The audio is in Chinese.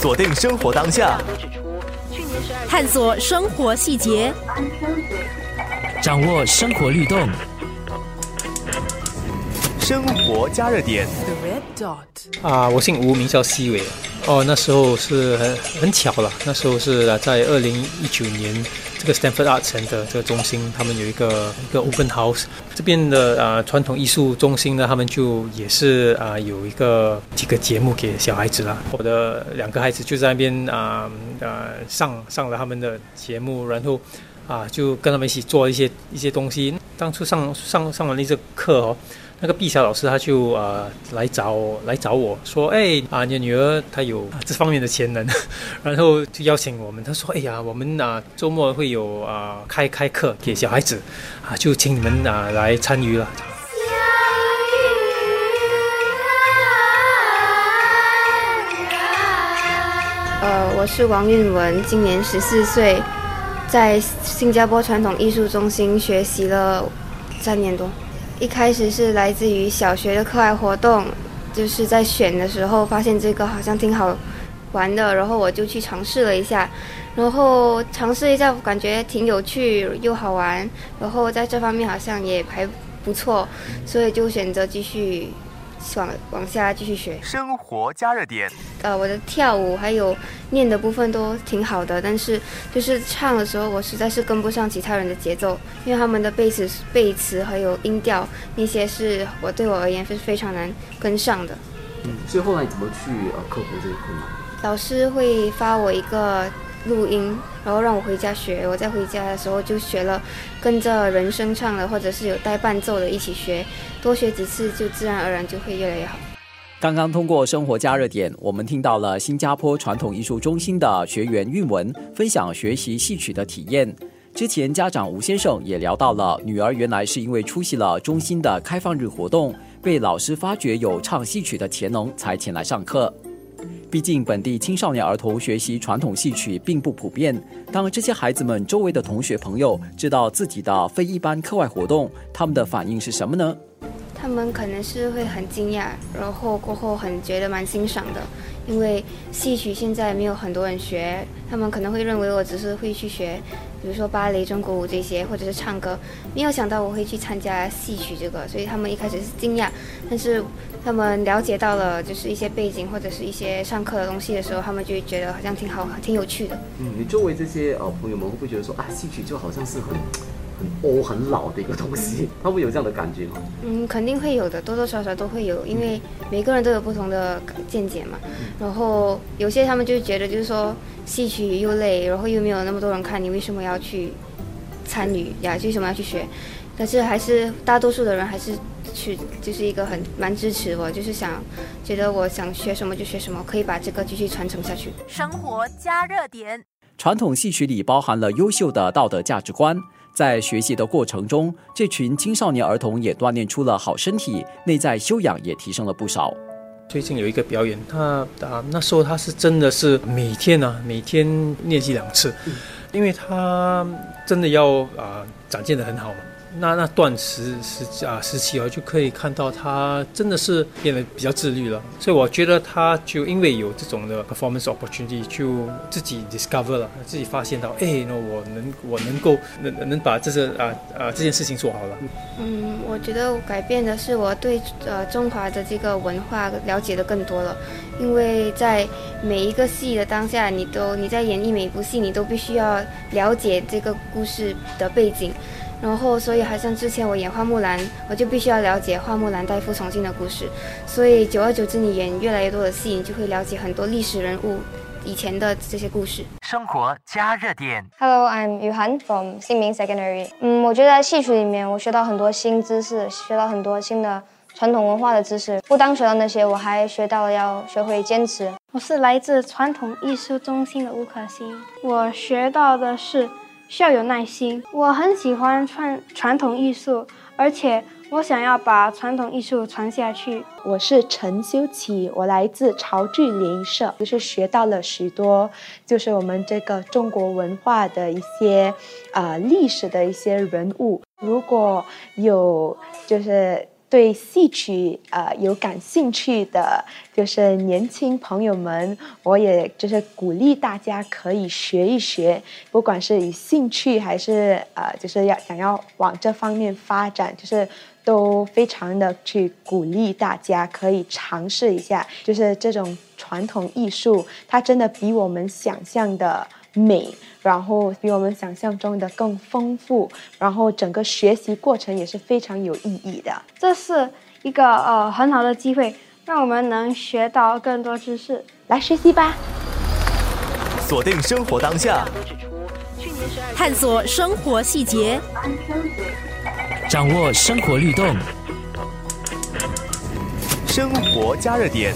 锁定生活当下，探索生活细节，掌握生活律动，生活加热点。啊，我姓吴，名叫西伟。哦，那时候是很很巧了，那时候是在二零一九年，这个 Stanford Arts 的这个中心，他们有一个一个 Open House，这边的啊传统艺术中心呢，他们就也是啊有一个几个节目给小孩子啦。我的两个孩子就在那边啊呃上上了他们的节目，然后啊就跟他们一起做一些一些东西。当初上上上完那个课哦。那个碧霞老师他就呃来找来找我说，哎啊，你的女儿她有这方面的潜能，然后就邀请我们。他说，哎呀，我们啊周末会有啊开开课给小孩子，啊就请你们啊来参与了。呃，我是王韵文，今年十四岁，在新加坡传统艺术中心学习了三年多。一开始是来自于小学的课外活动，就是在选的时候发现这个好像挺好玩的，然后我就去尝试了一下，然后尝试一下感觉挺有趣又好玩，然后在这方面好像也还不错，所以就选择继续。往往下继续学生活加热点。呃，我的跳舞还有念的部分都挺好的，但是就是唱的时候，我实在是跟不上其他人的节奏，因为他们的背词、背词还有音调那些是我对我而言是非常难跟上的。嗯，所以后来你怎么去呃克服这个困难？老师会发我一个。录音，然后让我回家学。我在回家的时候就学了，跟着人声唱的，或者是有带伴奏的一起学，多学几次就自然而然就会越来越好。刚刚通过生活加热点，我们听到了新加坡传统艺术中心的学员韵文分享学习戏曲的体验。之前家长吴先生也聊到了，女儿原来是因为出席了中心的开放日活动，被老师发觉有唱戏曲的潜能，才前来上课。毕竟本地青少年儿童学习传统戏曲并不普遍。当这些孩子们周围的同学朋友知道自己的非一般课外活动，他们的反应是什么呢？他们可能是会很惊讶，然后过后很觉得蛮欣赏的，因为戏曲现在没有很多人学，他们可能会认为我只是会去学，比如说芭蕾、中国舞这些，或者是唱歌，没有想到我会去参加戏曲这个，所以他们一开始是惊讶，但是。他们了解到了就是一些背景或者是一些上课的东西的时候，他们就觉得好像挺好、挺有趣的。嗯，你周围这些呃朋友们会不会觉得说啊，戏曲就好像是很很 old、很老的一个东西？他会有这样的感觉吗？嗯，肯定会有的，多多少少都会有，因为每个人都有不同的见解嘛。然后有些他们就觉得就是说戏曲又累，然后又没有那么多人看，你为什么要去参与呀？为什么要去学？但是还是大多数的人还是。去就是一个很蛮支持我，就是想觉得我想学什么就学什么，可以把这个继续传承下去。生活加热点，传统戏曲里包含了优秀的道德价值观，在学习的过程中，这群青少年儿童也锻炼出了好身体，内在修养也提升了不少。最近有一个表演，他啊那时候他是真的是每天啊每天练习两次，因为他真的要啊展现的很好嘛。那那段时时啊时期哦，就可以看到他真的是变得比较自律了。所以我觉得他就因为有这种的 performance opportunity，就自己 discover 了，自己发现到，哎，那我能我能够能能把这个啊啊这件事情做好了。嗯，我觉得改变的是我对呃中华的这个文化了解的更多了，因为在每一个戏的当下，你都你在演绎每一部戏，你都必须要了解这个故事的背景。然后，所以好像之前我演花木兰，我就必须要了解花木兰代父从军的故事。所以久而久之，你演越来越多的戏，你就会了解很多历史人物以前的这些故事。生活加热点。Hello，I'm Yuhan from Xinmin Secondary。嗯，我觉得在戏曲里面，我学到很多新知识，学到很多新的传统文化的知识。不单学到那些，我还学到了要学会坚持。我是来自传统艺术中心的吴可欣，我学到的是。需要有耐心。我很喜欢传传统艺术，而且我想要把传统艺术传下去。我是陈修琪，我来自潮剧联谊社，就是学到了许多，就是我们这个中国文化的一些啊历史的一些人物。如果有就是对戏曲呃有感兴趣的，就是年轻朋友们，我也就是鼓励大家可以学一学，不管是以兴趣还是呃就是要想要往这方面发展，就是都非常的去鼓励大家可以尝试一下，就是这种传统艺术，它真的比我们想象的美。然后比我们想象中的更丰富，然后整个学习过程也是非常有意义的。这是一个呃很好的机会，让我们能学到更多知识，来学习吧。锁定生活当下，探索生活细节，掌握生活律动，生活加热点。